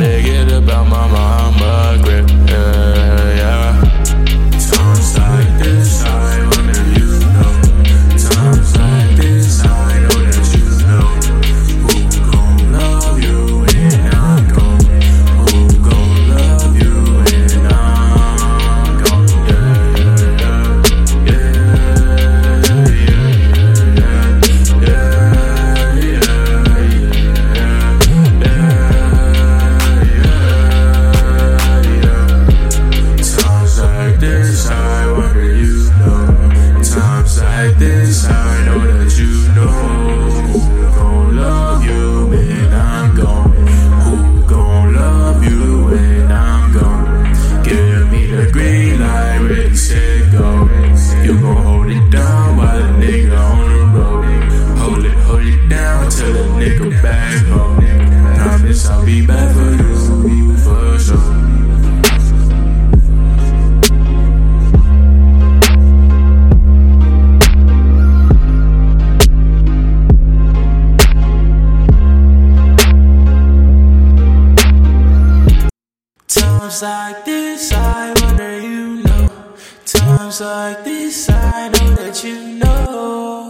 gotta For you for sure. Times like this, I wonder you know. Times like this, I know that you know.